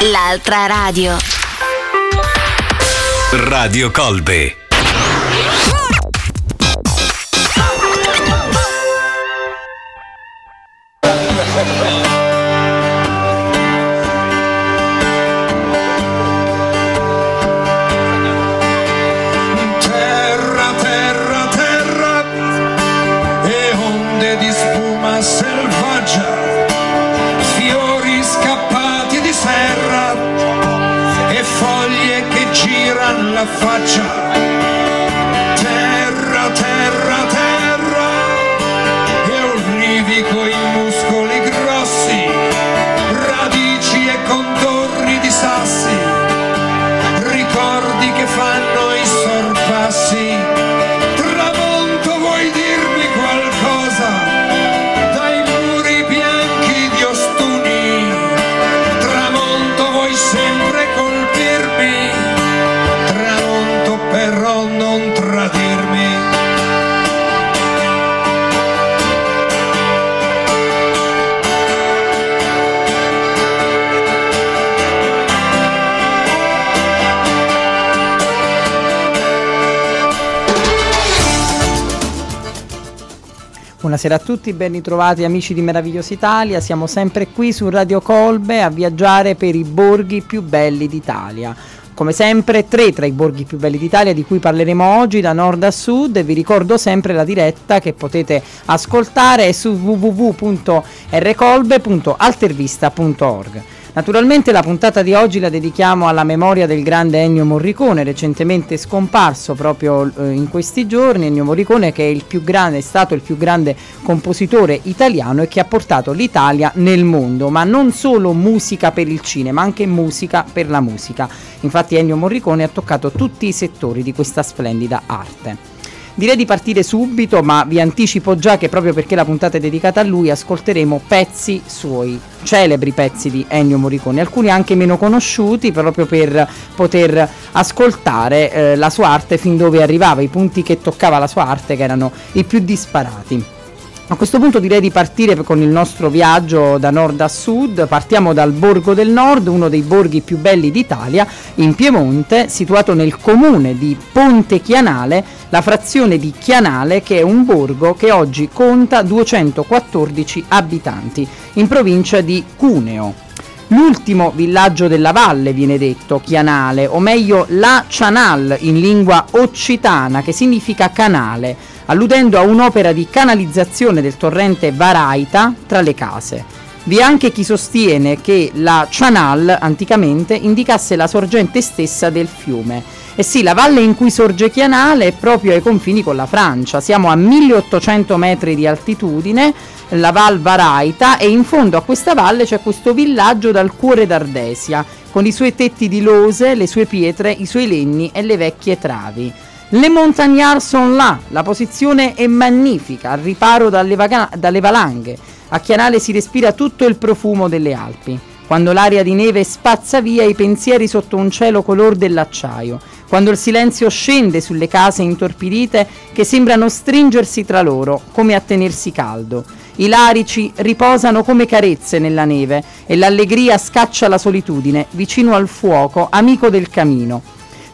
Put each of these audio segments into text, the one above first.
L'altra radio. Radio Colbe. Faccia. Buonasera a tutti, ben ritrovati amici di Meravigliosa Italia. Siamo sempre qui su Radio Colbe a viaggiare per i borghi più belli d'Italia. Come sempre, tre tra i borghi più belli d'Italia di cui parleremo oggi da nord a sud. E vi ricordo sempre la diretta che potete ascoltare su www.rcolbe.altervista.org. Naturalmente la puntata di oggi la dedichiamo alla memoria del grande Ennio Morricone, recentemente scomparso proprio eh, in questi giorni. Ennio Morricone che è, grande, è stato il più grande compositore italiano e che ha portato l'Italia nel mondo, ma non solo musica per il cinema, anche musica per la musica. Infatti Ennio Morricone ha toccato tutti i settori di questa splendida arte. Direi di partire subito, ma vi anticipo già che proprio perché la puntata è dedicata a lui ascolteremo pezzi suoi, celebri pezzi di Ennio Morricone, alcuni anche meno conosciuti proprio per poter ascoltare eh, la sua arte fin dove arrivava, i punti che toccava la sua arte che erano i più disparati. A questo punto direi di partire con il nostro viaggio da nord a sud. Partiamo dal Borgo del Nord, uno dei borghi più belli d'Italia, in Piemonte, situato nel comune di Ponte Chianale, la frazione di Chianale che è un borgo che oggi conta 214 abitanti, in provincia di Cuneo. L'ultimo villaggio della valle viene detto Chianale, o meglio la Cianal in lingua occitana, che significa canale, alludendo a un'opera di canalizzazione del torrente Varaita tra le case. Vi è anche chi sostiene che la Cianal anticamente indicasse la sorgente stessa del fiume. E sì, la valle in cui sorge Chianale è proprio ai confini con la Francia. Siamo a 1800 metri di altitudine, la Val Varaita, e in fondo a questa valle c'è questo villaggio dal cuore d'Ardesia, con i suoi tetti di lose, le sue pietre, i suoi legni e le vecchie travi. Le montagnard sono là, la posizione è magnifica, al riparo dalle, vaga- dalle valanghe. A Chianale si respira tutto il profumo delle Alpi. Quando l'aria di neve spazza via i pensieri sotto un cielo color dell'acciaio, quando il silenzio scende sulle case intorpidite che sembrano stringersi tra loro, come a tenersi caldo. I larici riposano come carezze nella neve e l'allegria scaccia la solitudine, vicino al fuoco, amico del camino.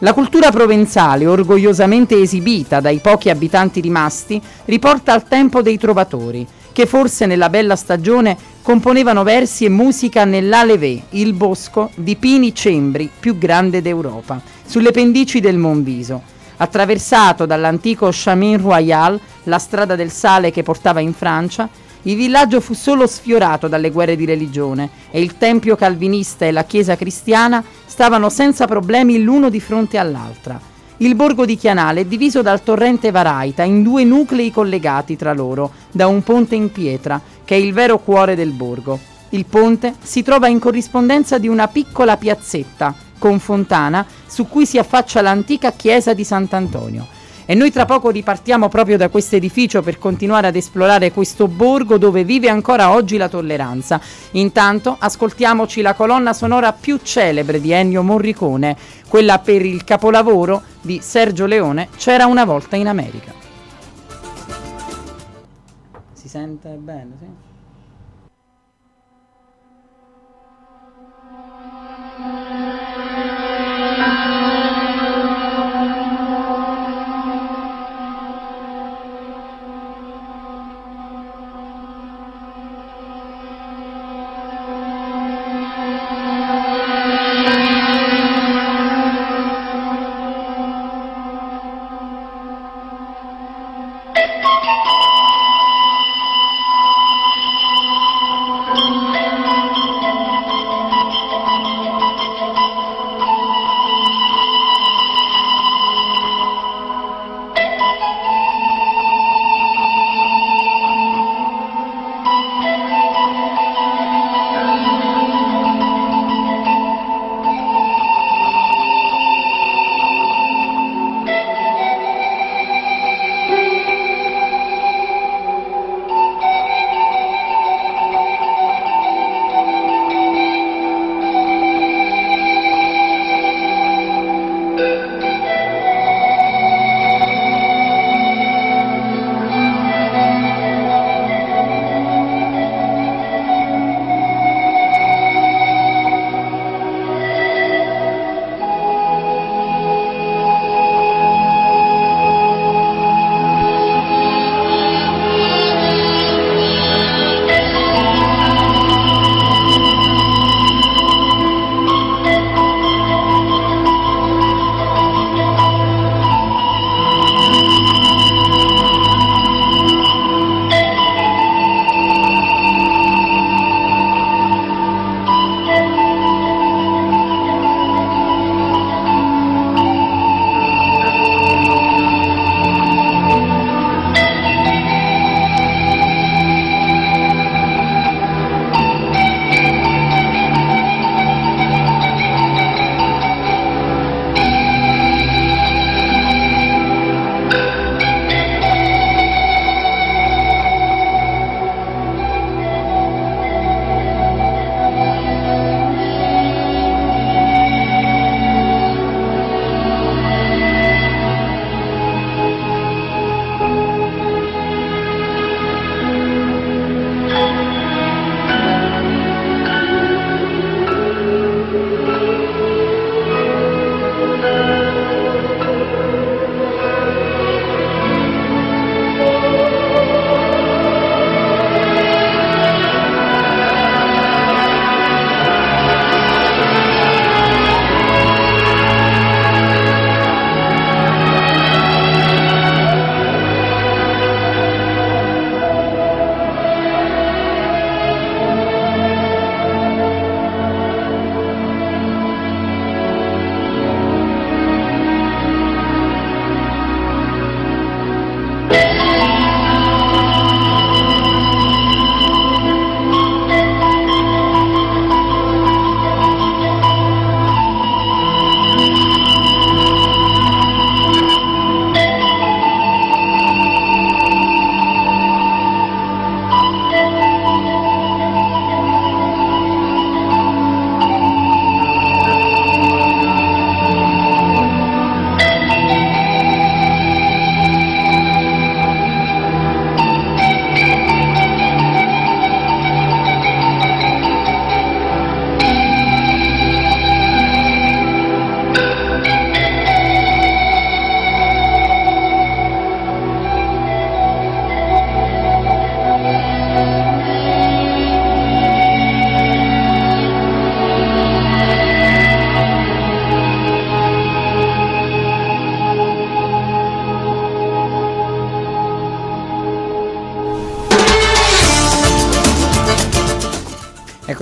La cultura provenzale, orgogliosamente esibita dai pochi abitanti rimasti, riporta al tempo dei trovatori, che forse nella bella stagione componevano versi e musica nell'Alevé, il bosco di pini cembri più grande d'Europa, sulle pendici del Monviso. Attraversato dall'antico Chemin Royal, la strada del sale che portava in Francia, il villaggio fu solo sfiorato dalle guerre di religione e il tempio calvinista e la chiesa cristiana stavano senza problemi l'uno di fronte all'altra. Il borgo di Chianale è diviso dal torrente Varaita in due nuclei collegati tra loro da un ponte in pietra, che è il vero cuore del borgo. Il ponte si trova in corrispondenza di una piccola piazzetta con fontana su cui si affaccia l'antica chiesa di Sant'Antonio. E noi tra poco ripartiamo proprio da questo edificio per continuare ad esplorare questo borgo dove vive ancora oggi la tolleranza. Intanto ascoltiamoci la colonna sonora più celebre di Ennio Morricone, quella per il capolavoro di Sergio Leone, C'era una volta in America. Si sente bene, sì?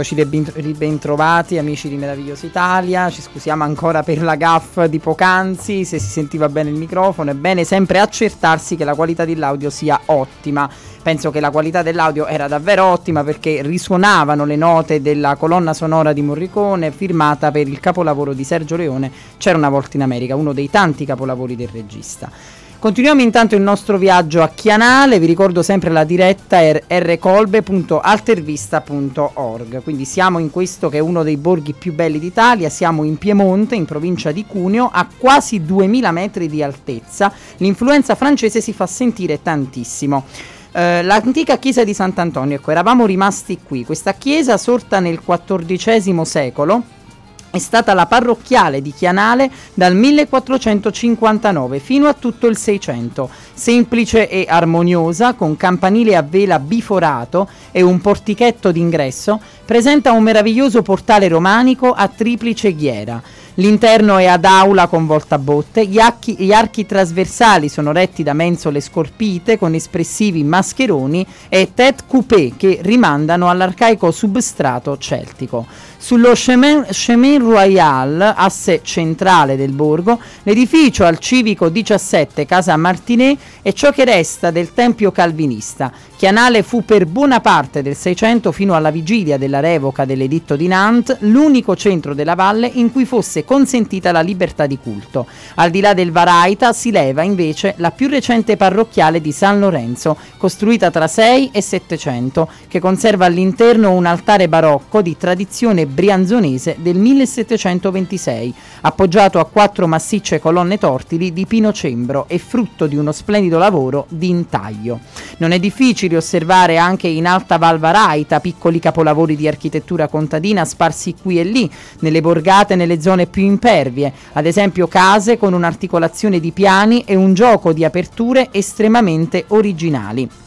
Eccoci riben trovati amici di Meravigliosa Italia, ci scusiamo ancora per la gaff di poc'anzi, se si sentiva bene il microfono, è bene sempre accertarsi che la qualità dell'audio sia ottima. Penso che la qualità dell'audio era davvero ottima perché risuonavano le note della colonna sonora di Morricone firmata per il capolavoro di Sergio Leone, C'era una volta in America, uno dei tanti capolavori del regista. Continuiamo intanto il nostro viaggio a Chianale, vi ricordo sempre la diretta è rcolbe.altervista.org, quindi siamo in questo che è uno dei borghi più belli d'Italia, siamo in Piemonte, in provincia di Cuneo, a quasi 2000 metri di altezza, l'influenza francese si fa sentire tantissimo. Uh, l'antica chiesa di Sant'Antonio, ecco, eravamo rimasti qui. Questa chiesa sorta nel XIV secolo è stata la parrocchiale di Chianale dal 1459 fino a tutto il 600, semplice e armoniosa, con campanile a vela biforato e un portichetto d'ingresso, presenta un meraviglioso portale romanico a triplice ghiera. L'interno è ad aula con voltabotte, gli, acchi, gli archi trasversali sono retti da mensole scorpite con espressivi mascheroni e tête coupé che rimandano all'arcaico substrato celtico. Sullo Chemin, Chemin Royal, asse centrale del borgo, l'edificio al civico 17 Casa Martinet è ciò che resta del tempio calvinista. Chianale fu per buona parte del Seicento fino alla vigilia della revoca dell'editto di Nantes l'unico centro della valle in cui fosse consentita la libertà di culto. Al di là del Varaita si leva invece la più recente parrocchiale di San Lorenzo, costruita tra 6 e 700, che conserva all'interno un altare barocco di tradizione brianzonese del 1726, appoggiato a quattro massicce colonne tortili di pino cembro e frutto di uno splendido lavoro di intaglio. Non è difficile osservare anche in Alta Val Varaita piccoli capolavori di architettura contadina sparsi qui e lì, nelle borgate e nelle zone più impervie, ad esempio case con un'articolazione di piani e un gioco di aperture estremamente originali.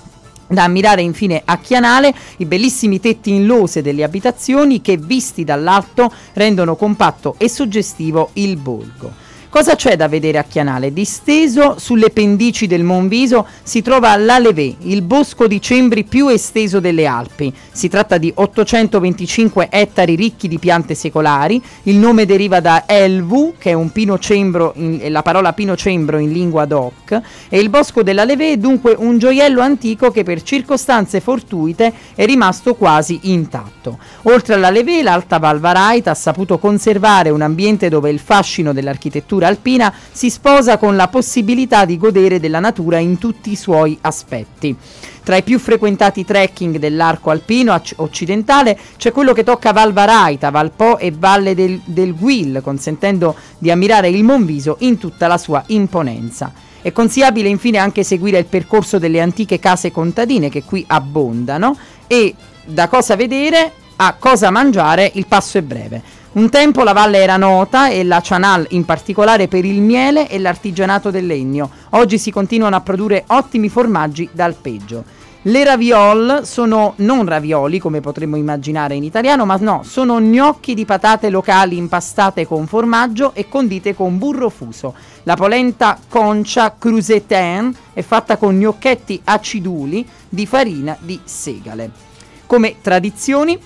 Da ammirare infine a Chianale i bellissimi tetti in lose delle abitazioni che visti dall'alto rendono compatto e suggestivo il borgo. Cosa c'è da vedere a Chianale? Disteso sulle pendici del Monviso si trova l'Alevé, il bosco di cembri più esteso delle Alpi. Si tratta di 825 ettari ricchi di piante secolari. Il nome deriva da Elvu, che è un pino cembro, in, la parola pino cembro in lingua doc, e il bosco dell'Alevé è dunque un gioiello antico che per circostanze fortuite è rimasto quasi intatto. Oltre all'Alevé, l'Alta Val Varaita ha saputo conservare un ambiente dove il fascino dell'architettura cultura alpina si sposa con la possibilità di godere della natura in tutti i suoi aspetti. Tra i più frequentati trekking dell'arco alpino occidentale c'è quello che tocca Val Varaita, Val Po e Valle del, del Guil, consentendo di ammirare il Monviso in tutta la sua imponenza. È consigliabile infine anche seguire il percorso delle antiche case contadine che qui abbondano e da cosa vedere a cosa mangiare il passo è breve. Un tempo la valle era nota e la Cianal in particolare per il miele e l'artigianato del legno. Oggi si continuano a produrre ottimi formaggi d'alpeggio. Le raviol sono non ravioli come potremmo immaginare in italiano, ma no, sono gnocchi di patate locali impastate con formaggio e condite con burro fuso. La polenta concia crusetin è fatta con gnocchetti aciduli di farina di segale. Come tradizioni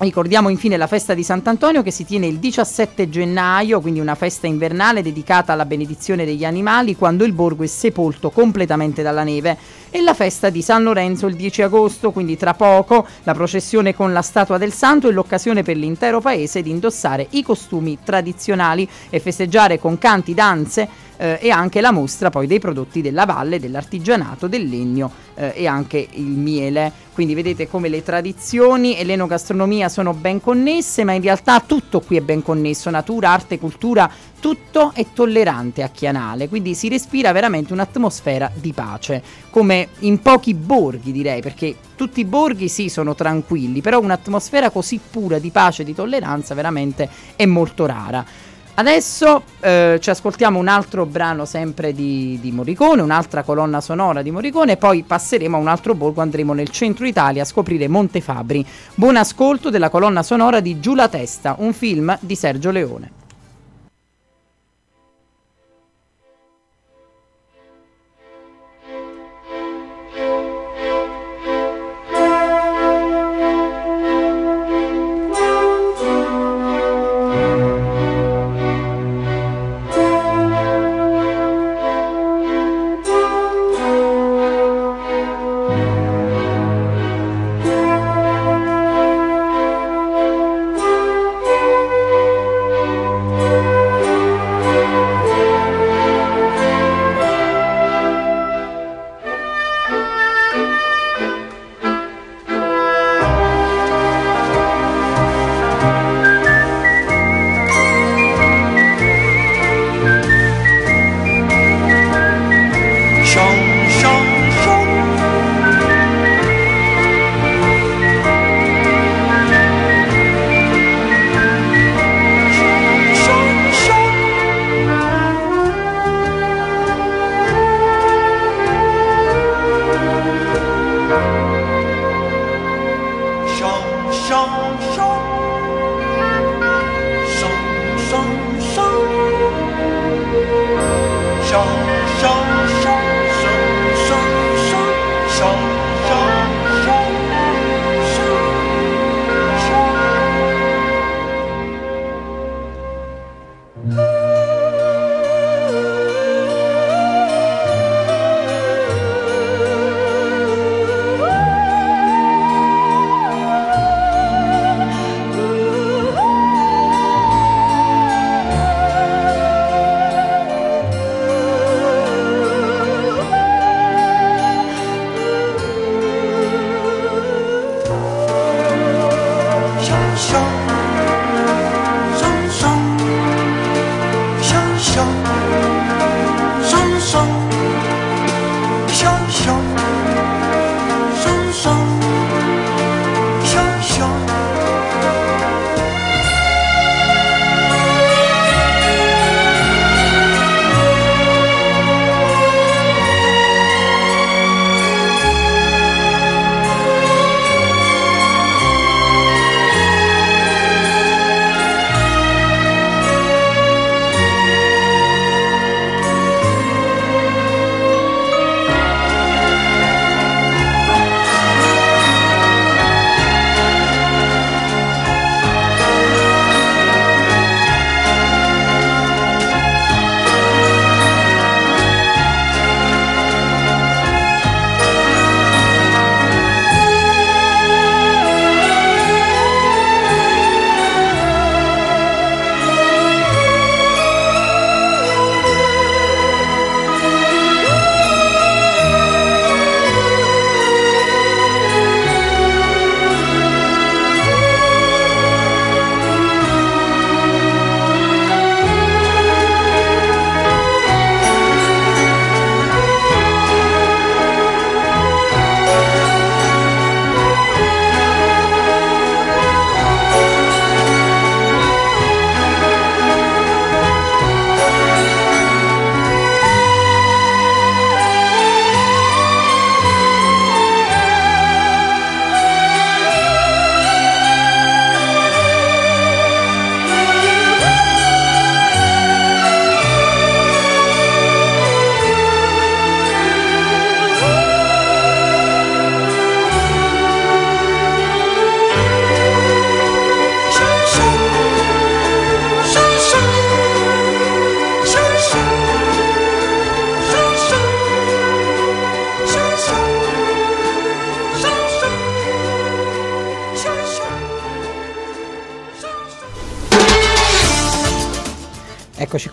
Ricordiamo infine la festa di Sant'Antonio che si tiene il 17 gennaio, quindi una festa invernale dedicata alla benedizione degli animali quando il borgo è sepolto completamente dalla neve. E la festa di San Lorenzo il 10 agosto, quindi tra poco la processione con la statua del santo e l'occasione per l'intero paese di indossare i costumi tradizionali e festeggiare con canti, danze eh, e anche la mostra poi dei prodotti della valle, dell'artigianato, del legno eh, e anche il miele. Quindi vedete come le tradizioni e l'enogastronomia sono ben connesse, ma in realtà tutto qui è ben connesso, natura, arte, cultura, tutto è tollerante a Chianale, quindi si respira veramente un'atmosfera di pace, come in pochi borghi direi, perché tutti i borghi sì sono tranquilli, però un'atmosfera così pura di pace e di tolleranza veramente è molto rara. Adesso eh, ci ascoltiamo un altro brano sempre di, di, Morricone, un'altra colonna sonora di Morricone, poi passeremo a un altro borgo, andremo nel centro Italia a scoprire Montefabri. Buon ascolto della colonna sonora di Giù la testa, un film di Sergio Leone.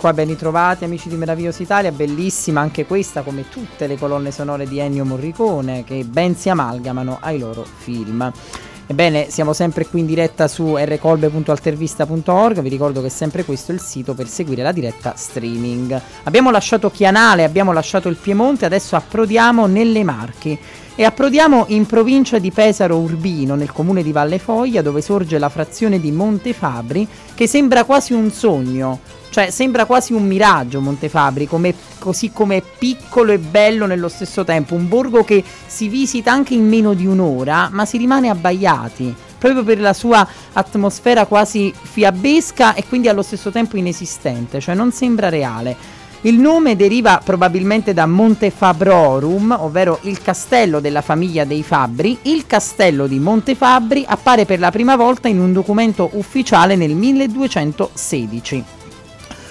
Qua, ben ritrovati amici di Meravigliosa Italia, bellissima anche questa come tutte le colonne sonore di Ennio Morricone che ben si amalgamano ai loro film. Ebbene, siamo sempre qui in diretta su rcolbe.altervista.org, vi ricordo che è sempre questo il sito per seguire la diretta streaming. Abbiamo lasciato Chianale, abbiamo lasciato il Piemonte, adesso approdiamo nelle Marche e approdiamo in provincia di Pesaro Urbino, nel comune di Valle Foglia, dove sorge la frazione di Montefabri, che sembra quasi un sogno, cioè sembra quasi un miraggio Montefabri, come, così come piccolo e bello nello stesso tempo, un borgo che si visita anche in meno di un'ora, ma si rimane abbaiati, proprio per la sua atmosfera quasi fiabesca e quindi allo stesso tempo inesistente, cioè non sembra reale. Il nome deriva probabilmente da Montefabrorum, ovvero il castello della famiglia dei Fabbri. Il castello di Montefabri appare per la prima volta in un documento ufficiale nel 1216.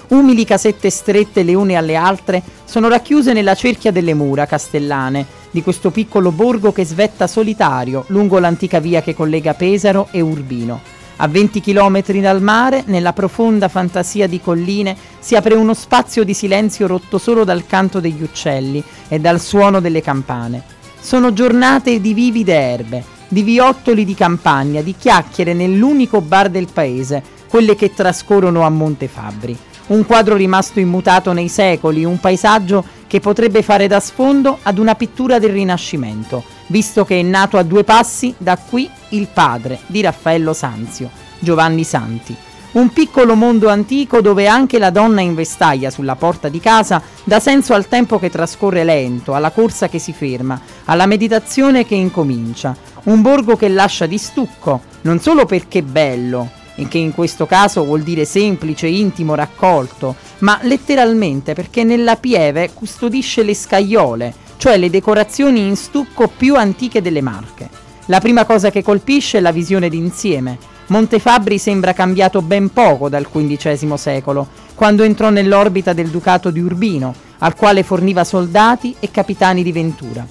Umili casette strette le une alle altre sono racchiuse nella cerchia delle mura castellane di questo piccolo borgo che svetta solitario lungo l'antica via che collega Pesaro e Urbino. A 20 km dal mare, nella profonda fantasia di colline, si apre uno spazio di silenzio rotto solo dal canto degli uccelli e dal suono delle campane. Sono giornate di vivide erbe, di viottoli di campagna, di chiacchiere nell'unico bar del paese, quelle che trascorrono a Montefabbri un quadro rimasto immutato nei secoli, un paesaggio che potrebbe fare da sfondo ad una pittura del Rinascimento, visto che è nato a due passi da qui il padre di Raffaello Sanzio, Giovanni Santi. Un piccolo mondo antico dove anche la donna in vestaglia sulla porta di casa dà senso al tempo che trascorre lento, alla corsa che si ferma, alla meditazione che incomincia. Un borgo che lascia di stucco, non solo perché bello, che in questo caso vuol dire semplice, intimo, raccolto, ma letteralmente perché nella pieve custodisce le scaiole, cioè le decorazioni in stucco più antiche delle Marche. La prima cosa che colpisce è la visione d'insieme. Montefabbri sembra cambiato ben poco dal XV secolo, quando entrò nell'orbita del Ducato di Urbino, al quale forniva soldati e capitani di Ventura.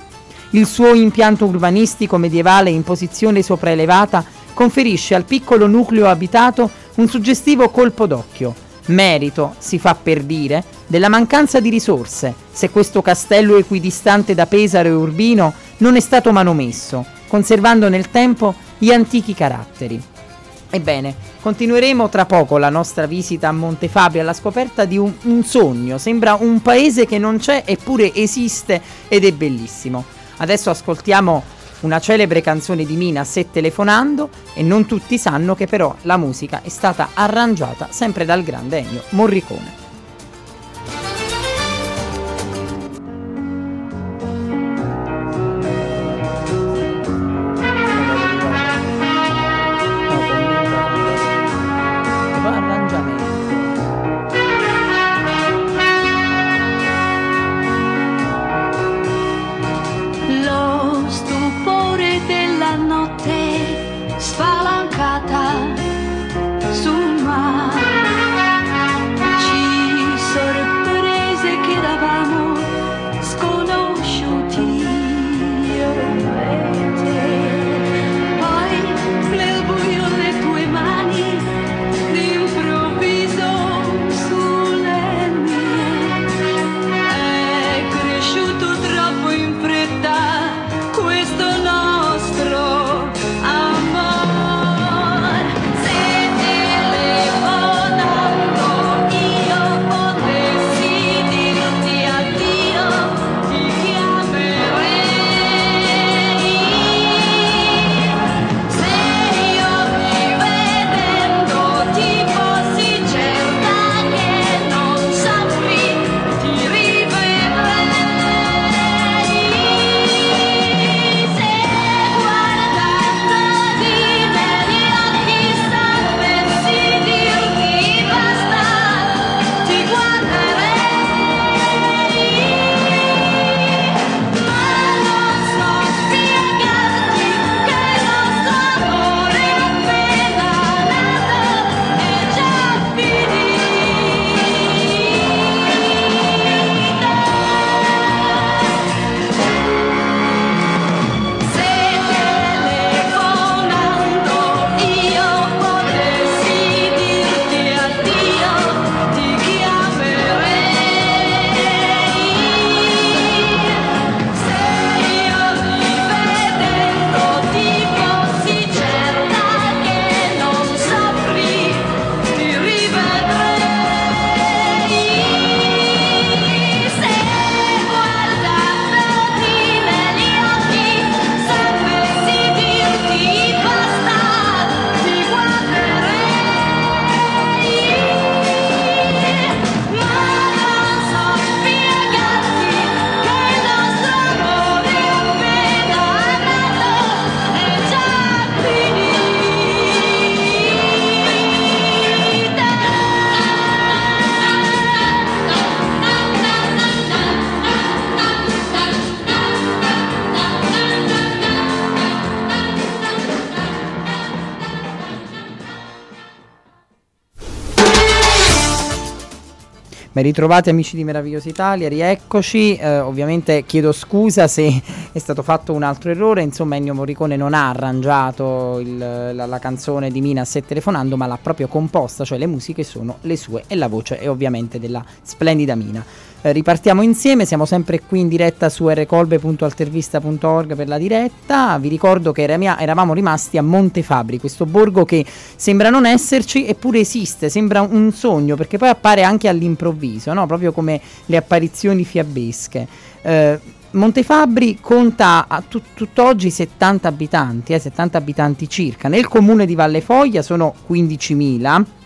Il suo impianto urbanistico medievale in posizione sopraelevata conferisce al piccolo nucleo abitato un suggestivo colpo d'occhio, merito, si fa per dire, della mancanza di risorse, se questo castello equidistante da Pesaro e Urbino non è stato manomesso, conservando nel tempo gli antichi caratteri. Ebbene, continueremo tra poco la nostra visita a Montefabio alla scoperta di un, un sogno. Sembra un paese che non c'è eppure esiste ed è bellissimo. Adesso ascoltiamo una celebre canzone di Mina Se telefonando e non tutti sanno che però la musica è stata arrangiata sempre dal grande Ennio Morricone. Ben ritrovati amici di Meravigliosa Italia, rieccoci. Eh, ovviamente chiedo scusa se è stato fatto un altro errore. Insomma, Ennio Morricone non ha arrangiato il, la, la, canzone di Mina Se telefonando, ma l'ha proprio composta, cioè le musiche sono le sue e la voce è ovviamente della splendida Mina. Eh, ripartiamo insieme, siamo sempre qui in diretta su rcolbe.altervista.org per la diretta. Vi ricordo che eravamo rimasti a Montefabri, questo borgo che sembra non esserci eppure esiste, sembra un sogno perché poi appare anche all'improvviso, no? proprio come le apparizioni fiabesche. Eh, Montefabri conta a tut- tutt'oggi 70 abitanti, eh, 70 abitanti circa. Nel comune di Valle Foglia sono 15.000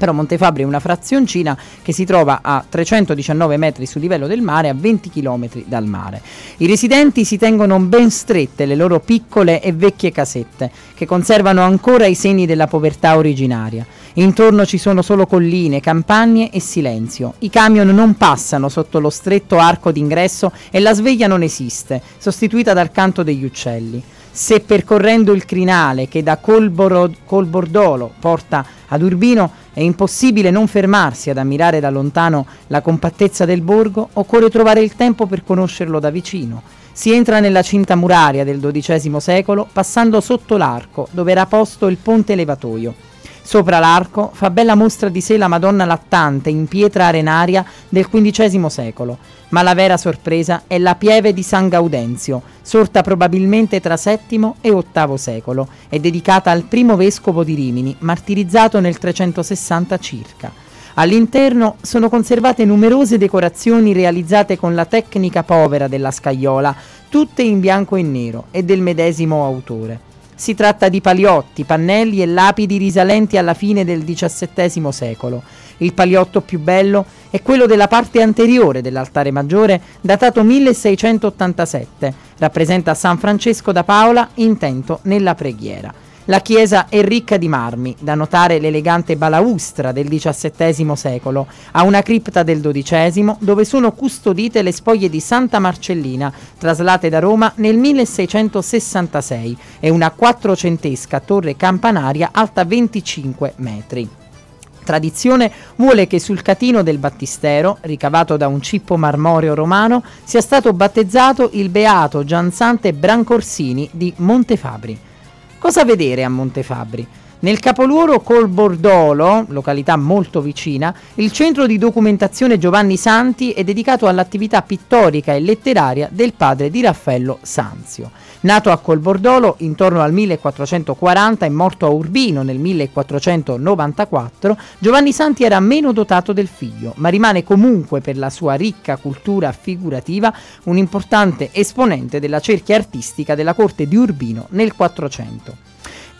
però Montefabri è una frazioncina che si trova a 319 metri sul livello del mare, a 20 km dal mare. I residenti si tengono ben strette le loro piccole e vecchie casette, che conservano ancora i segni della povertà originaria. Intorno ci sono solo colline, campagne e silenzio. I camion non passano sotto lo stretto arco d'ingresso e la sveglia non esiste, sostituita dal canto degli uccelli. Se percorrendo il crinale che da Colboro- Colbordolo porta ad Urbino è impossibile non fermarsi ad ammirare da lontano la compattezza del borgo, occorre trovare il tempo per conoscerlo da vicino. Si entra nella cinta muraria del XII secolo passando sotto l'arco dove era posto il ponte levatoio. Sopra l'arco fa bella mostra di sé la Madonna lattante in pietra arenaria del XV secolo ma la vera sorpresa è la pieve di San Gaudenzio, sorta probabilmente tra VII e VIII secolo e dedicata al primo vescovo di Rimini, martirizzato nel 360 circa. All'interno sono conservate numerose decorazioni realizzate con la tecnica povera della scagliola, tutte in bianco e nero e del medesimo autore. Si tratta di paliotti, pannelli e lapidi risalenti alla fine del XVII secolo. Il paliotto più bello è quello della parte anteriore dell'altare maggiore, datato 1687. Rappresenta San Francesco da Paola intento nella preghiera. La chiesa è ricca di marmi, da notare l'elegante balaustra del XVII secolo, a una cripta del XII dove sono custodite le spoglie di Santa Marcellina, traslate da Roma nel 1666, e una quattrocentesca torre campanaria alta 25 metri tradizione vuole che sul catino del battistero, ricavato da un cippo marmoreo romano, sia stato battezzato il beato Giansante Brancorsini di Montefabri. Cosa vedere a Montefabri? Nel capoluogo Colbordolo, località molto vicina, il centro di documentazione Giovanni Santi è dedicato all'attività pittorica e letteraria del padre di Raffaello Sanzio. Nato a Colbordolo intorno al 1440 e morto a Urbino nel 1494, Giovanni Santi era meno dotato del figlio, ma rimane comunque per la sua ricca cultura figurativa un importante esponente della cerchia artistica della corte di Urbino nel 400.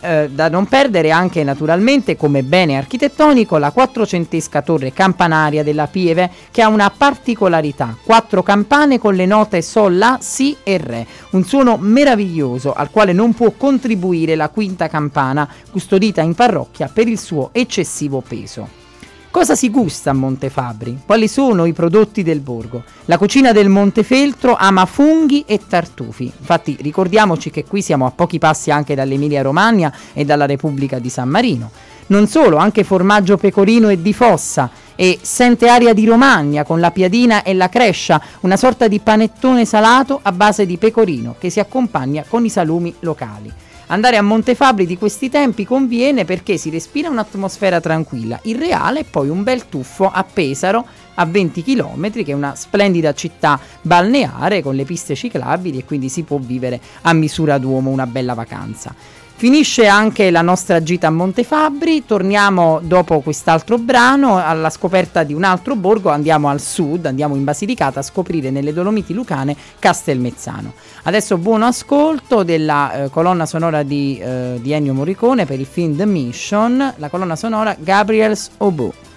Eh, da non perdere anche naturalmente come bene architettonico la quattrocentesca torre campanaria della Pieve che ha una particolarità, quattro campane con le note Sol, La, Si e Re, un suono meraviglioso al quale non può contribuire la quinta campana custodita in parrocchia per il suo eccessivo peso. Cosa si gusta a Montefabri? Quali sono i prodotti del borgo? La cucina del Montefeltro ama funghi e tartufi. Infatti ricordiamoci che qui siamo a pochi passi anche dall'Emilia Romagna e dalla Repubblica di San Marino. Non solo, anche formaggio pecorino e di fossa e sente aria di Romagna con la piadina e la crescia, una sorta di panettone salato a base di pecorino che si accompagna con i salumi locali. Andare a Montefabri di questi tempi conviene perché si respira un'atmosfera tranquilla. Il reale è poi un bel tuffo a Pesaro a 20 km, che è una splendida città balneare con le piste ciclabili e quindi si può vivere a misura d'uomo una bella vacanza. Finisce anche la nostra gita a Montefabri, torniamo dopo quest'altro brano alla scoperta di un altro borgo, andiamo al sud, andiamo in Basilicata a scoprire nelle Dolomiti Lucane Castelmezzano. Adesso buon ascolto della eh, colonna sonora di, eh, di Ennio Morricone per il film The Mission, la colonna sonora Gabriel's Oboe.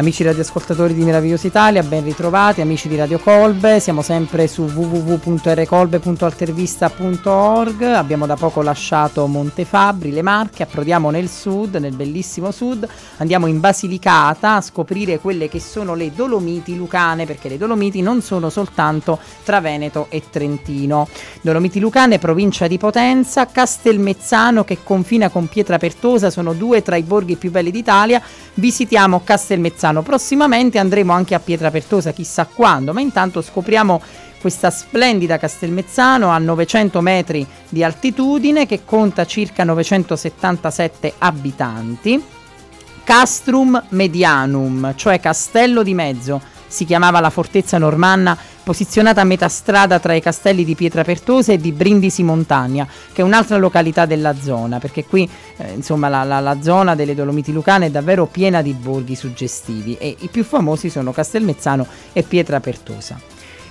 Amici radioascoltatori di Meravigliosa Italia, ben ritrovati, amici di Radio Colbe, siamo sempre su www.rcolbe.altervista.org, abbiamo da poco lasciato Montefabri, le Marche, approdiamo nel sud, nel bellissimo sud, andiamo in Basilicata a scoprire quelle che sono le Dolomiti Lucane, perché le Dolomiti non sono soltanto tra Veneto e Trentino. Dolomiti Lucane, provincia di Potenza, Castelmezzano che confina con Pietrapertosa, sono due tra i borghi più belli d'Italia, visitiamo Castelmezzano Avezzano. Prossimamente andremo anche a Pietrapertosa, chissà quando, ma intanto scopriamo questa splendida Castelmezzano a 900 metri di altitudine che conta circa 977 abitanti. Castrum Medianum, cioè castello di mezzo, si chiamava la fortezza normanna posizionata a metà strada tra i castelli di Pietrapertosa e di Brindisi Montagna, che è un'altra località della zona, perché qui eh, insomma la, la, la, zona delle Dolomiti Lucane è davvero piena di borghi suggestivi e i più famosi sono Castelmezzano e Pietrapertosa.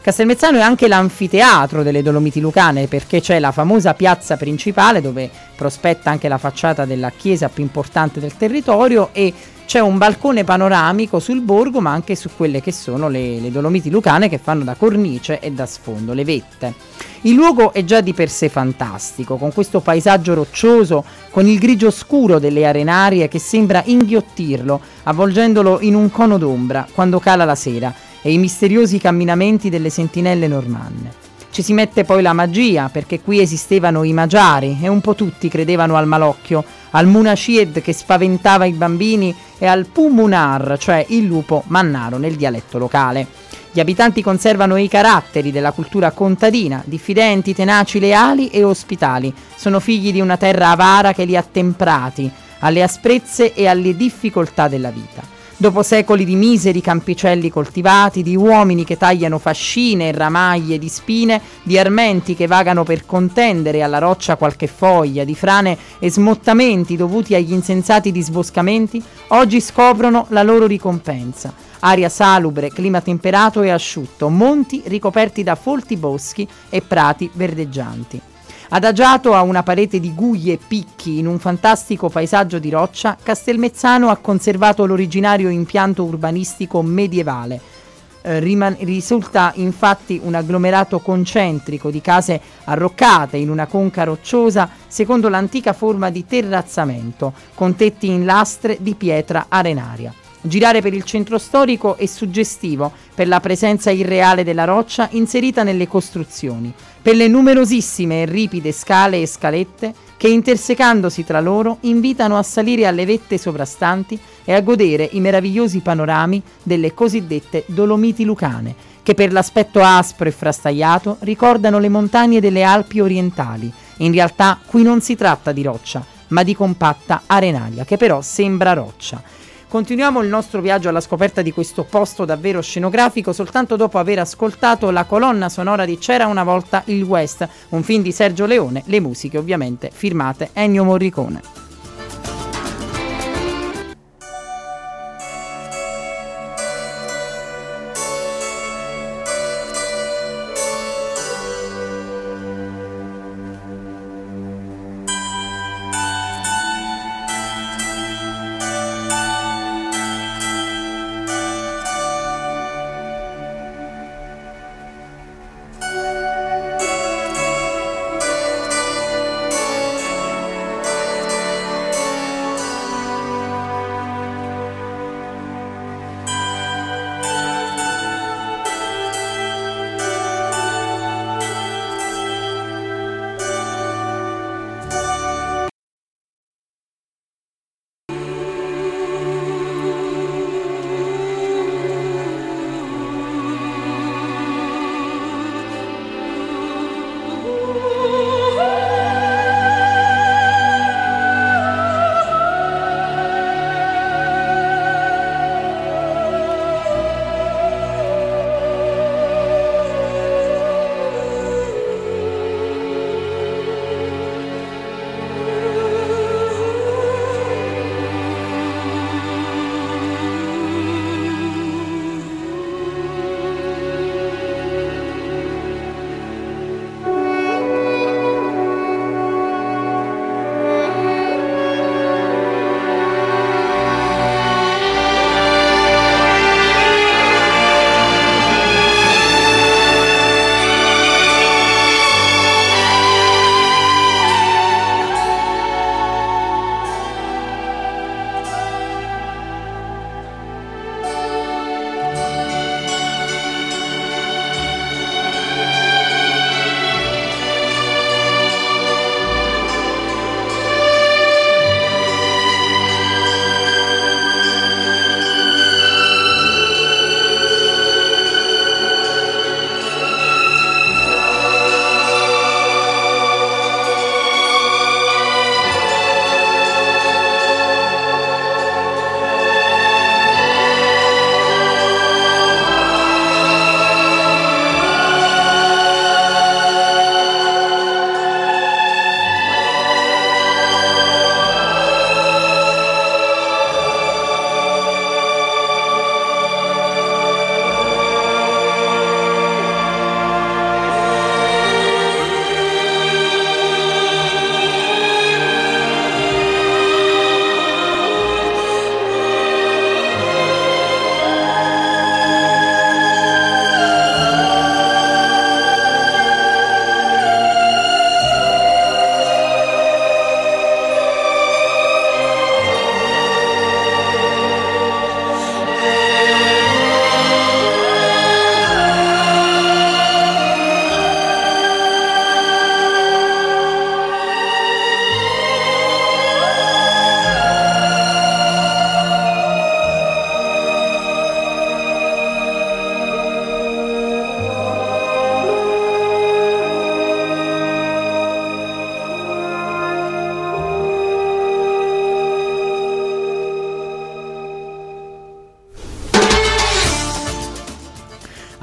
Castelmezzano è anche l'anfiteatro delle Dolomiti Lucane perché c'è la famosa piazza principale dove prospetta anche la facciata della chiesa più importante del territorio e c'è un balcone panoramico sul borgo ma anche su quelle che sono le, le, Dolomiti Lucane che fanno da cornice e da sfondo, le vette. Il luogo è già di per sé fantastico, con questo paesaggio roccioso, con il grigio scuro delle arenarie che sembra inghiottirlo, avvolgendolo in un cono d'ombra quando cala la sera, e i misteriosi camminamenti delle sentinelle normanne. Ci si mette poi la magia, perché qui esistevano i magiari e un po' tutti credevano al malocchio, al Munashid che spaventava i bambini e al Pumunar, cioè il lupo mannaro nel dialetto locale. Gli abitanti conservano i caratteri della cultura contadina, diffidenti, tenaci, leali e ospitali. Sono figli di una terra avara che li ha temprati alle asprezze e alle difficoltà della vita. Dopo secoli di miseri campicelli coltivati, di uomini che tagliano fascine e ramaglie di spine, di armenti che vagano per contendere alla roccia qualche foglia, di frane e smottamenti dovuti agli insensati disboscamenti, oggi scoprono la loro ricompensa. Aria salubre, clima temperato e asciutto, monti ricoperti da folti boschi e prati verdeggianti. Adagiato a una parete di guglie e picchi in un fantastico paesaggio di roccia, Castelmezzano ha conservato l'originario impianto urbanistico medievale. Eh, riman- risulta infatti un agglomerato concentrico di case arroccate in una conca rocciosa secondo l'antica forma di terrazzamento, con tetti in lastre di pietra arenaria. Girare per il centro storico è suggestivo per la presenza irreale della roccia inserita nelle costruzioni, per le numerosissime e ripide scale e scalette che intersecandosi tra loro invitano a salire alle vette sovrastanti e a godere i meravigliosi panorami delle cosiddette Dolomiti Lucane, che per l'aspetto aspro e frastagliato ricordano le montagne delle Alpi orientali. In realtà qui non si tratta di roccia, ma di compatta arenaria, che però sembra roccia. Continuiamo il nostro viaggio alla scoperta di questo posto davvero scenografico soltanto dopo aver ascoltato la colonna sonora di C'era una volta il West, un film di Sergio Leone, le musiche ovviamente firmate Ennio Morricone.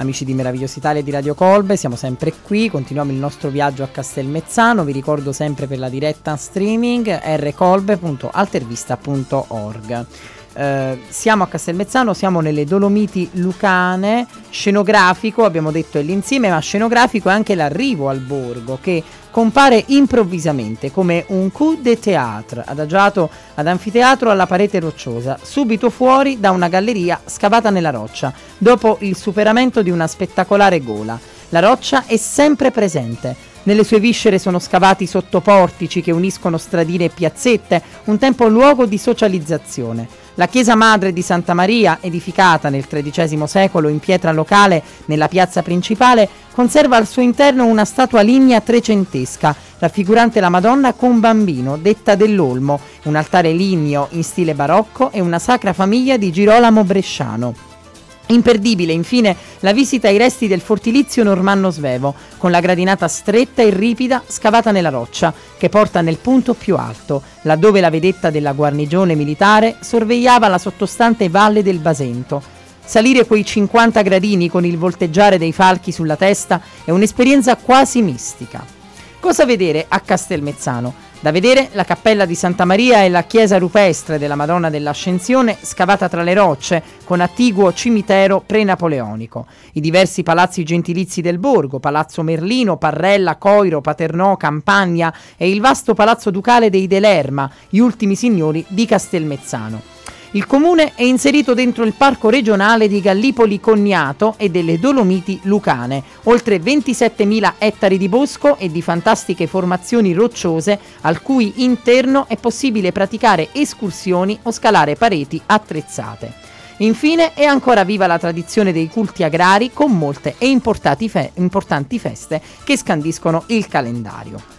Amici di Meravigliosa Italia di Radio Colbe, siamo sempre qui, continuiamo il nostro viaggio a Castelmezzano, vi ricordo sempre per la diretta streaming rcolbe.altervista.org. Eh, siamo a Castelmezzano, siamo nelle Dolomiti Lucane, scenografico, abbiamo detto è l'insieme, ma scenografico è anche l'arrivo al borgo che compare improvvisamente come un coup de théâtre adagiato ad anfiteatro alla parete rocciosa, subito fuori da una galleria scavata nella roccia, dopo il superamento di una spettacolare gola. La roccia è sempre presente. Nelle sue viscere sono scavati sottoportici che uniscono stradine e piazzette, un tempo luogo di socializzazione. La chiesa madre di Santa Maria, edificata nel XIII secolo in pietra locale nella piazza principale, conserva al suo interno una statua lignea trecentesca, raffigurante la Madonna con bambino, detta dell'Olmo, un altare ligneo in stile barocco e una sacra famiglia di Girolamo Bresciano. Imperdibile infine la visita ai resti del fortilizio normanno svevo, con la gradinata stretta e ripida scavata nella roccia, che porta nel punto più alto, laddove la vedetta della guarnigione militare sorvegliava la sottostante valle del Basento. Salire quei 50 gradini con il volteggiare dei falchi sulla testa è un'esperienza quasi mistica. Cosa vedere a Castelmezzano? Da vedere la cappella di Santa Maria e la chiesa rupestre della Madonna dell'Ascensione scavata tra le rocce con attiguo cimitero pre-napoleonico, i diversi palazzi gentilizi del borgo, Palazzo Merlino, Parrella, Coiro, Paternò, Campagna e il vasto palazzo ducale dei Delerma, gli ultimi signori di Castelmezzano. Il comune è inserito dentro il parco regionale di Gallipoli Cognato e delle Dolomiti Lucane, oltre 27.000 ettari di bosco e di fantastiche formazioni rocciose al cui interno è possibile praticare escursioni o scalare pareti attrezzate. Infine è ancora viva la tradizione dei culti agrari con molte e fe- importanti feste che scandiscono il calendario.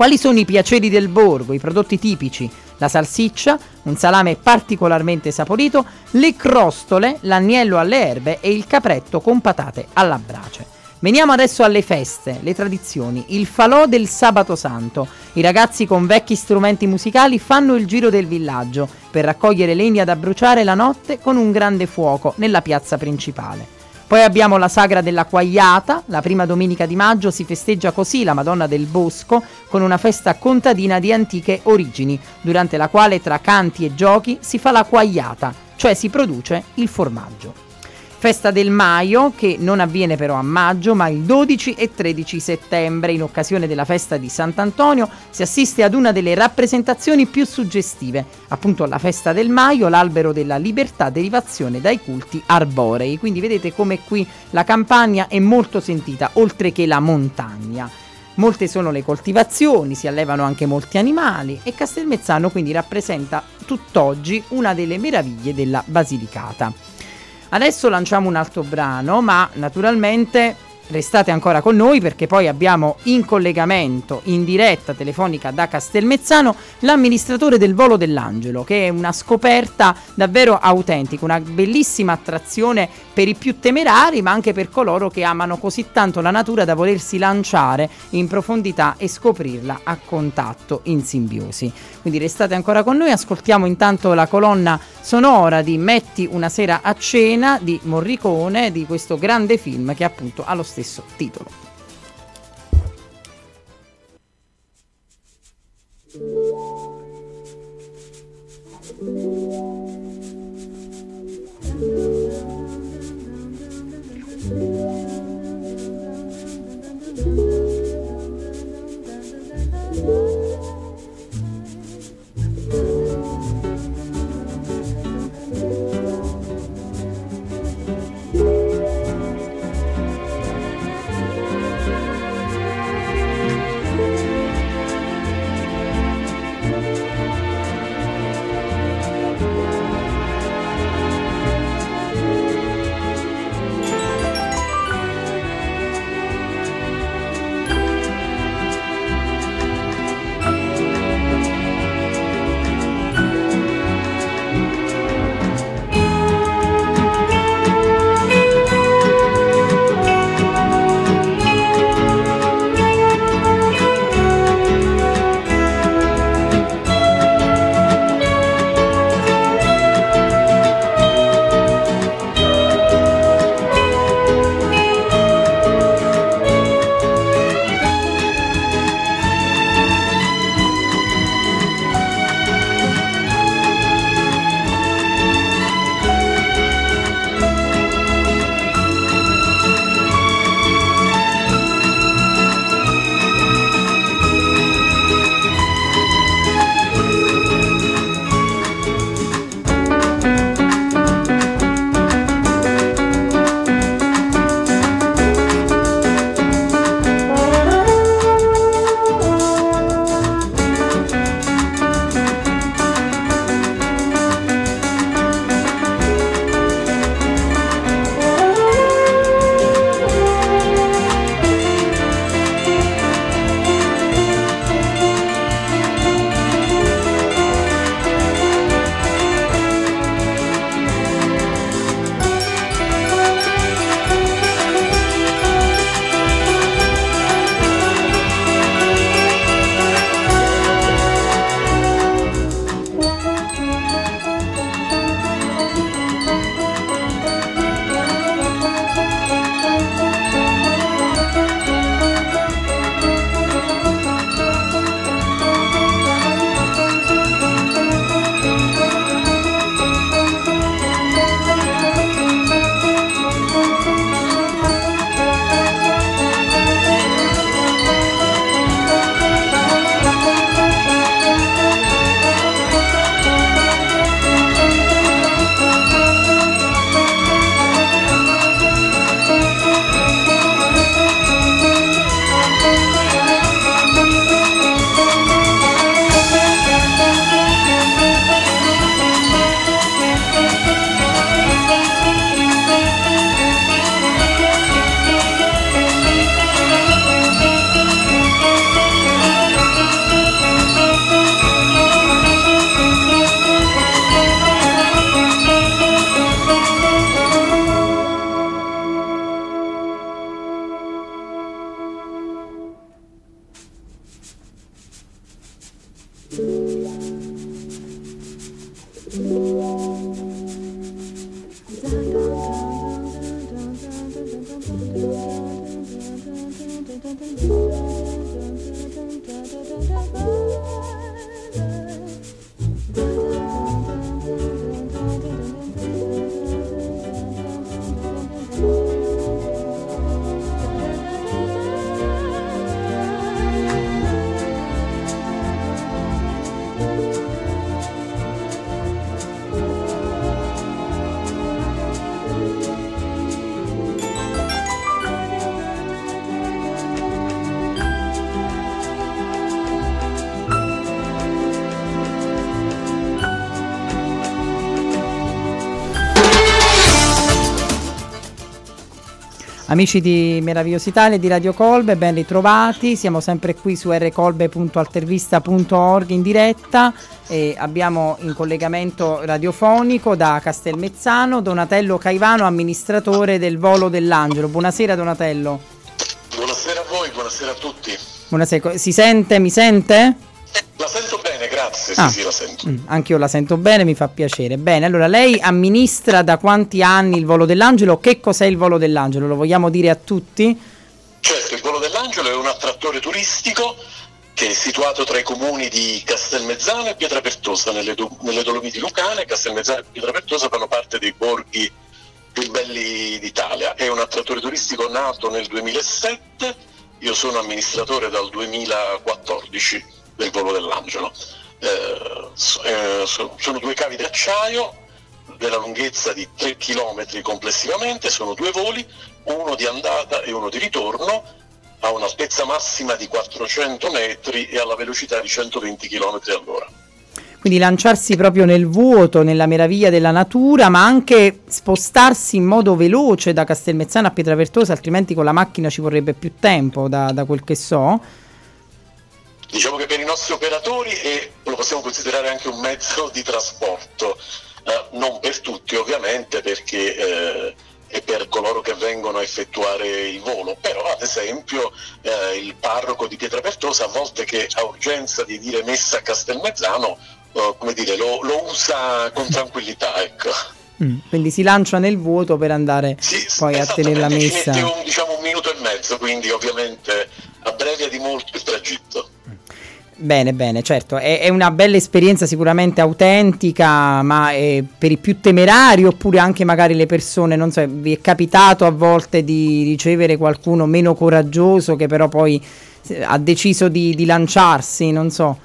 Quali sono i piaceri del borgo, i prodotti tipici? la salsiccia, un salame particolarmente saporito, le crostole, l'agnello alle erbe e il capretto con patate alla brace. Veniamo adesso alle feste, le tradizioni, il falò del sabato santo. I ragazzi con vecchi strumenti musicali fanno il giro del villaggio per raccogliere legna da bruciare la notte con un grande fuoco nella piazza principale. Poi abbiamo la sagra della Quagliata, la prima domenica di maggio si festeggia così la Madonna del Bosco con una festa contadina di antiche origini, durante la quale tra canti e giochi si fa la Quagliata, cioè si produce il formaggio. Festa del Maio, che non avviene però a maggio, ma il 12 e 13 settembre. In occasione della festa di Sant'Antonio si assiste ad una delle rappresentazioni più suggestive, appunto la festa del Maio, l'albero della libertà, derivazione dai culti arborei. Quindi vedete come qui la campagna è molto sentita, oltre che la montagna. Molte sono le coltivazioni, si allevano anche molti animali e Castelmezzano quindi rappresenta tutt'oggi una delle meraviglie della Basilicata. Adesso lanciamo un altro brano, ma naturalmente restate ancora con noi perché poi abbiamo in collegamento in diretta telefonica da Castelmezzano l'amministratore del Volo dell'Angelo che è una scoperta davvero autentica, una bellissima attrazione per i più temerari ma anche per coloro che amano così tanto la natura da volersi lanciare in profondità e scoprirla a contatto in simbiosi. Quindi restate ancora con noi, ascoltiamo intanto la colonna sonora di Metti una sera a cena di Morricone di questo grande film che appunto ha lo stesso titolo. Amici di Meravigliosa Italia e di Radio Colbe, ben ritrovati. Siamo sempre qui su rcolbe.altervista.org in diretta e abbiamo in collegamento radiofonico da Castelmezzano Donatello Caivano, amministratore del Volo dell'Angelo. Buonasera Donatello. Buonasera a voi, buonasera a tutti. Buonasera, si sente? Mi sente? La sento grazie. Sì, ah, sì, la sento. Mm, anche io la sento bene, mi fa piacere. Bene, allora lei amministra da quanti anni il volo dell'angelo? Che cos'è il volo dell'angelo? Lo vogliamo dire a tutti? Certo, il volo dell'angelo è un attrattore turistico che è situato tra i comuni di Castelmezzano e Pietrapertosa, nelle, do- nelle Dolomiti Lucane. Castelmezzano e Pietrapertosa fanno parte dei borghi più belli d'Italia. È un attrattore turistico nato nel 2007, io sono amministratore dal 2014 del volo dell'angelo. Eh, eh sono due cavi d'acciaio della lunghezza di 3 km complessivamente, sono due voli, uno di andata e uno di ritorno, a un'altezza massima di 400 metri e alla velocità di 120 km all'ora. Quindi lanciarsi proprio nel vuoto, nella meraviglia della natura, ma anche spostarsi in modo veloce da Castelmezzano a Pietravertosa, altrimenti con la macchina ci vorrebbe più tempo, da, da quel che so Diciamo che per i nostri operatori e lo possiamo considerare anche un mezzo di trasporto, eh, non per tutti ovviamente perché eh, è per coloro che vengono a effettuare il volo, però ad esempio eh, il parroco di Pietrapertosa a volte che ha urgenza di dire messa a Castelmezzano, eh, come dire, lo, lo, usa con tranquillità. Ecco. Mm, quindi si lancia nel vuoto per andare sì, poi a tenere la messa. Ci mette un, diciamo, un minuto e mezzo, quindi ovviamente abbrevia di molto il tragitto. Bene, bene, certo, è, è, una bella esperienza sicuramente autentica, ma per i più temerari oppure anche magari le persone, non so, vi è capitato a volte di ricevere qualcuno meno coraggioso che però poi eh, ha deciso di, di lanciarsi, non so.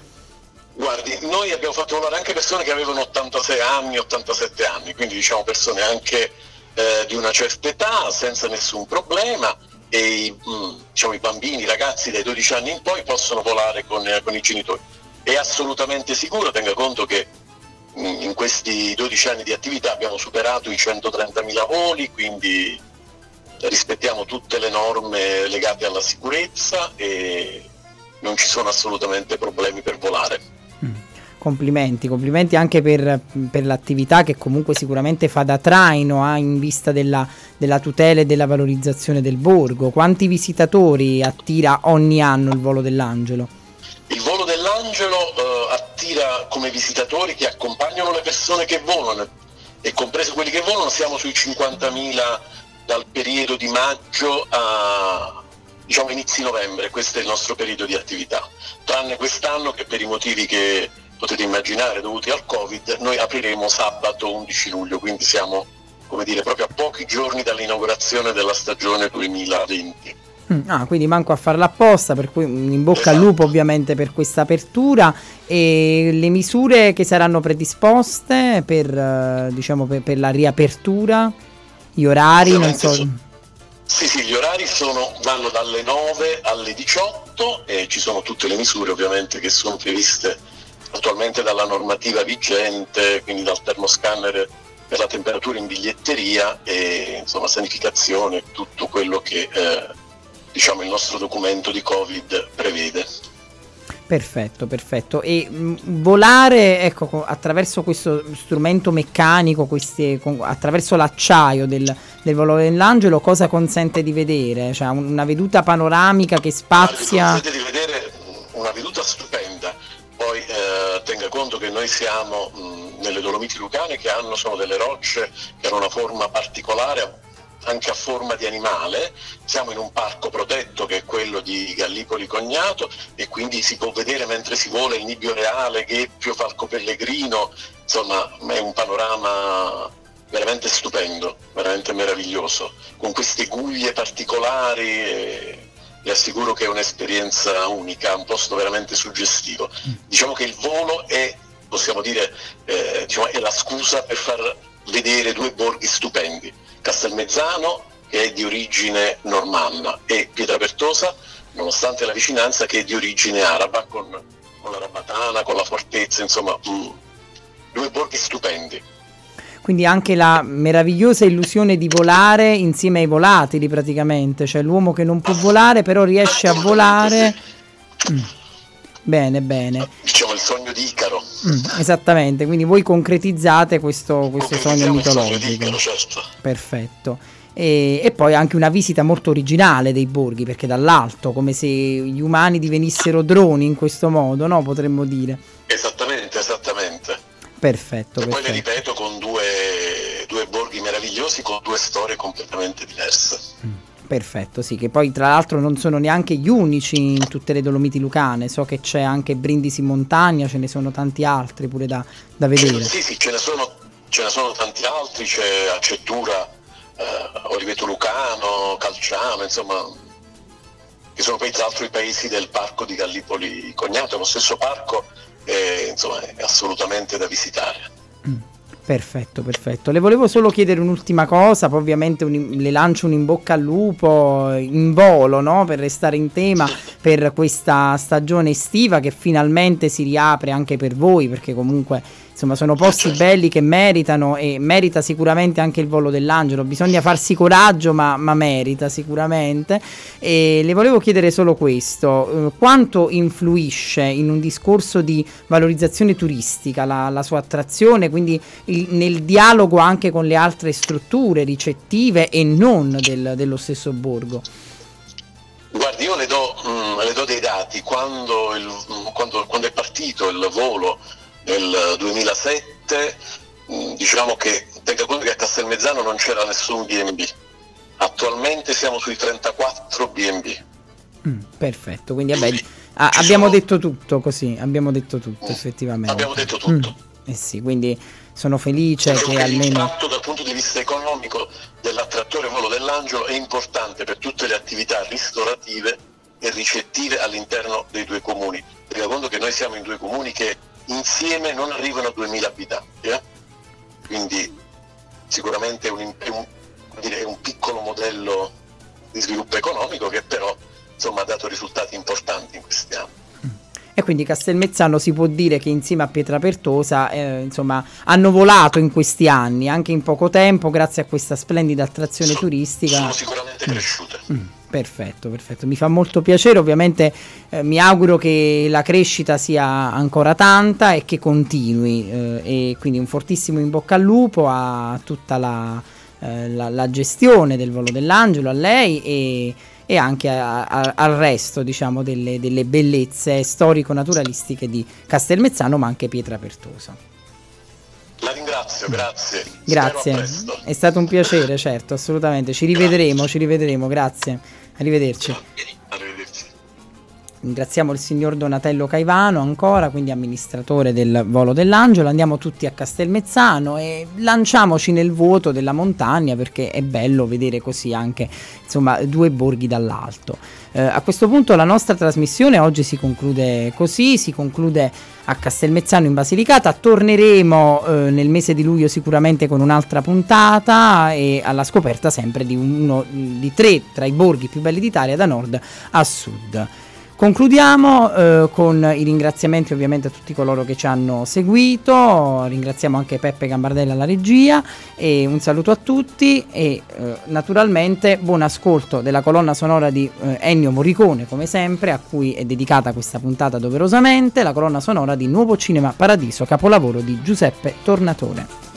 Guardi, noi abbiamo fatto volare anche persone che avevano 86 anni, 87 anni, quindi diciamo persone anche eh, di una certa età, senza nessun problema i, mm, diciamo, i bambini, i ragazzi dai 12 anni in poi possono volare con, eh, con i genitori. È assolutamente sicuro, tenga conto che mm, in questi 12 anni di attività abbiamo superato i 130.000 voli, quindi rispettiamo tutte le norme legate alla sicurezza e non ci sono assolutamente problemi per volare. Complimenti, complimenti anche per, per, l'attività che comunque sicuramente fa da traino eh, in vista della, della, tutela e della valorizzazione del borgo. Quanti visitatori attira ogni anno il volo dell'Angelo? Il volo dell'Angelo eh, attira come visitatori che accompagnano le persone che volano e compreso quelli che volano siamo sui 50.000 dal periodo di maggio a diciamo inizi novembre, questo è il nostro periodo di attività, tranne quest'anno che per i motivi che potete immaginare dovuti al Covid, noi apriremo sabato 11 luglio, quindi siamo come dire, proprio a pochi giorni dall'inaugurazione della stagione 2020. Mm, ah, quindi manco a farla apposta, per cui in bocca esatto. al lupo ovviamente per questa apertura e le misure che saranno predisposte per, eh, diciamo, per, per la riapertura, gli orari, non so. So, sì, sì, gli orari sono, vanno dalle 9 alle 18 e ci sono tutte le misure ovviamente che sono previste attualmente dalla normativa vigente, quindi dal termoscanner per la temperatura in biglietteria e insomma sanificazione, tutto quello che eh, diciamo il nostro documento di Covid prevede. Perfetto, perfetto. E mh, mm, volare ecco, attraverso questo strumento meccanico, questi, con, attraverso l'acciaio del, del volo dell'angelo, cosa consente di vedere? Cioè una veduta panoramica che spazia. Consente di vedere una veduta stupenda tenga conto che noi siamo mh, nelle Dolomiti Lucane che hanno, sono delle rocce che hanno una forma particolare, anche a forma di animale, siamo in un parco protetto che è quello di Gallipoli Cognato e quindi si può vedere mentre si vola il nibbio reale, gheppio, falco pellegrino, insomma è un panorama veramente stupendo, veramente meraviglioso, con queste guglie particolari. E vi assicuro che è un'esperienza unica, un posto veramente suggestivo. Diciamo che il volo è, possiamo dire, eh, diciamo, è la scusa per far vedere due borghi stupendi Castelmezzano, che è di origine normanna, e Pietrapertosa, nonostante la vicinanza, che è di origine araba, con, con la Rabatana, con la fortezza, insomma, mh, mm, due borghi stupendi. Quindi anche la meravigliosa illusione di volare insieme ai volatili praticamente, cioè l'uomo che non può volare però riesce a volare. Mm. Bene, bene. Diciamo il sogno di Icaro. Mm, esattamente, quindi voi concretizzate questo, questo sogno mitologico. Sogno Icaro, certo. Perfetto. E, e, poi anche una visita molto originale dei borghi, perché dall'alto, come se gli umani divenissero droni in questo modo, no? Potremmo dire. Esattamente, esattamente. Perfetto. E perfetto. poi le ripeto con due, due, borghi meravigliosi, con due storie completamente diverse. Mm. Perfetto, sì, che poi tra l'altro non sono neanche gli unici in tutte le Dolomiti Lucane, so che c'è anche Brindisi Montagna, ce ne sono tanti altri pure da, da vedere. Sì, sì, ce ne sono, ce ne sono tanti altri, c'è Acettura, eh, Oliveto Lucano, Calciano, insomma, che sono poi tra l'altro i paesi del parco di Gallipoli Cognato, lo stesso parco è, insomma, è assolutamente da visitare. Mm. Perfetto, perfetto. Le volevo solo chiedere un'ultima cosa, poi ovviamente un, le lancio un in bocca al lupo in volo, no? per restare in tema per questa stagione estiva che finalmente si riapre anche per voi, perché comunque insomma sono posti belli che meritano e merita sicuramente anche il volo dell'angelo. Bisogna farsi coraggio ma, ma merita sicuramente. E le volevo chiedere solo questo. Eh, quanto influisce in un discorso di valorizzazione turistica la, la sua attrazione quindi il, nel dialogo anche con le altre strutture ricettive e non del, dello stesso borgo? Guardi, io le do, mm, le do dei dati. Quando, il, quando, quando, è partito il volo nel 2007 mm, diciamo che tenga conto che a Castelmezzano non c'era nessun BNB attualmente siamo sui 34 BNB mm, perfetto quindi vabbè, ah, abbiamo sono... detto tutto così abbiamo detto tutto mm, effettivamente. Abbiamo detto tutto. Mm, eh sì quindi sono felice sono che almeno fatto dal punto di vista economico dell'attrattore volo dell'angelo è importante per tutte le attività ristorative e ricettive all'interno dei due comuni. Tenga conto che noi siamo in due comuni che insieme non arrivano a 2000 abitanti, eh? quindi sicuramente è un, è, un, è un, piccolo modello di sviluppo economico che però insomma, ha dato risultati importanti in questi anni. E quindi Castelmezzano si può dire che insieme a Pietrapertosa eh, insomma, hanno volato in questi anni, anche in poco tempo, grazie a questa splendida attrazione sono, turistica. Sono sicuramente cresciute. Mm. Perfetto, perfetto. Mi fa molto piacere, ovviamente eh, mi auguro che la crescita sia ancora tanta e che continui eh, e quindi un fortissimo in bocca al lupo a tutta la, eh, la, la gestione del volo dell'angelo, a lei e, e anche a, a, al resto diciamo, delle, delle bellezze storico-naturalistiche di Castelmezzano ma anche Pietra Pertosa. La ringrazio, grazie. Grazie, è stato un piacere, certo, assolutamente. Ci rivedremo, grazie. ci rivedremo, grazie. Arrivederci. Arrivederci. Ringraziamo il signor Donatello Caivano ancora, quindi amministratore del Volo dell'Angelo. Andiamo tutti a Castelmezzano e lanciamoci nel vuoto della montagna perché è bello vedere così anche insomma, due borghi dall'alto. Eh, a questo punto la nostra trasmissione oggi si conclude così, si conclude a Castelmezzano in Basilicata, torneremo eh, nel mese di luglio sicuramente con un'altra puntata e alla scoperta sempre di uno di tre tra i borghi più belli d'Italia da nord a sud. Concludiamo eh, con i ringraziamenti ovviamente a tutti coloro che ci hanno seguito, ringraziamo anche Peppe Gambardella alla regia e un saluto a tutti e eh, naturalmente buon ascolto della colonna sonora di eh, Ennio Morricone come sempre a cui è dedicata questa puntata doverosamente, la colonna sonora di Nuovo Cinema Paradiso, capolavoro di Giuseppe Tornatore.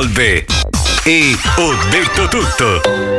Radio Colbe. E ho detto tutto.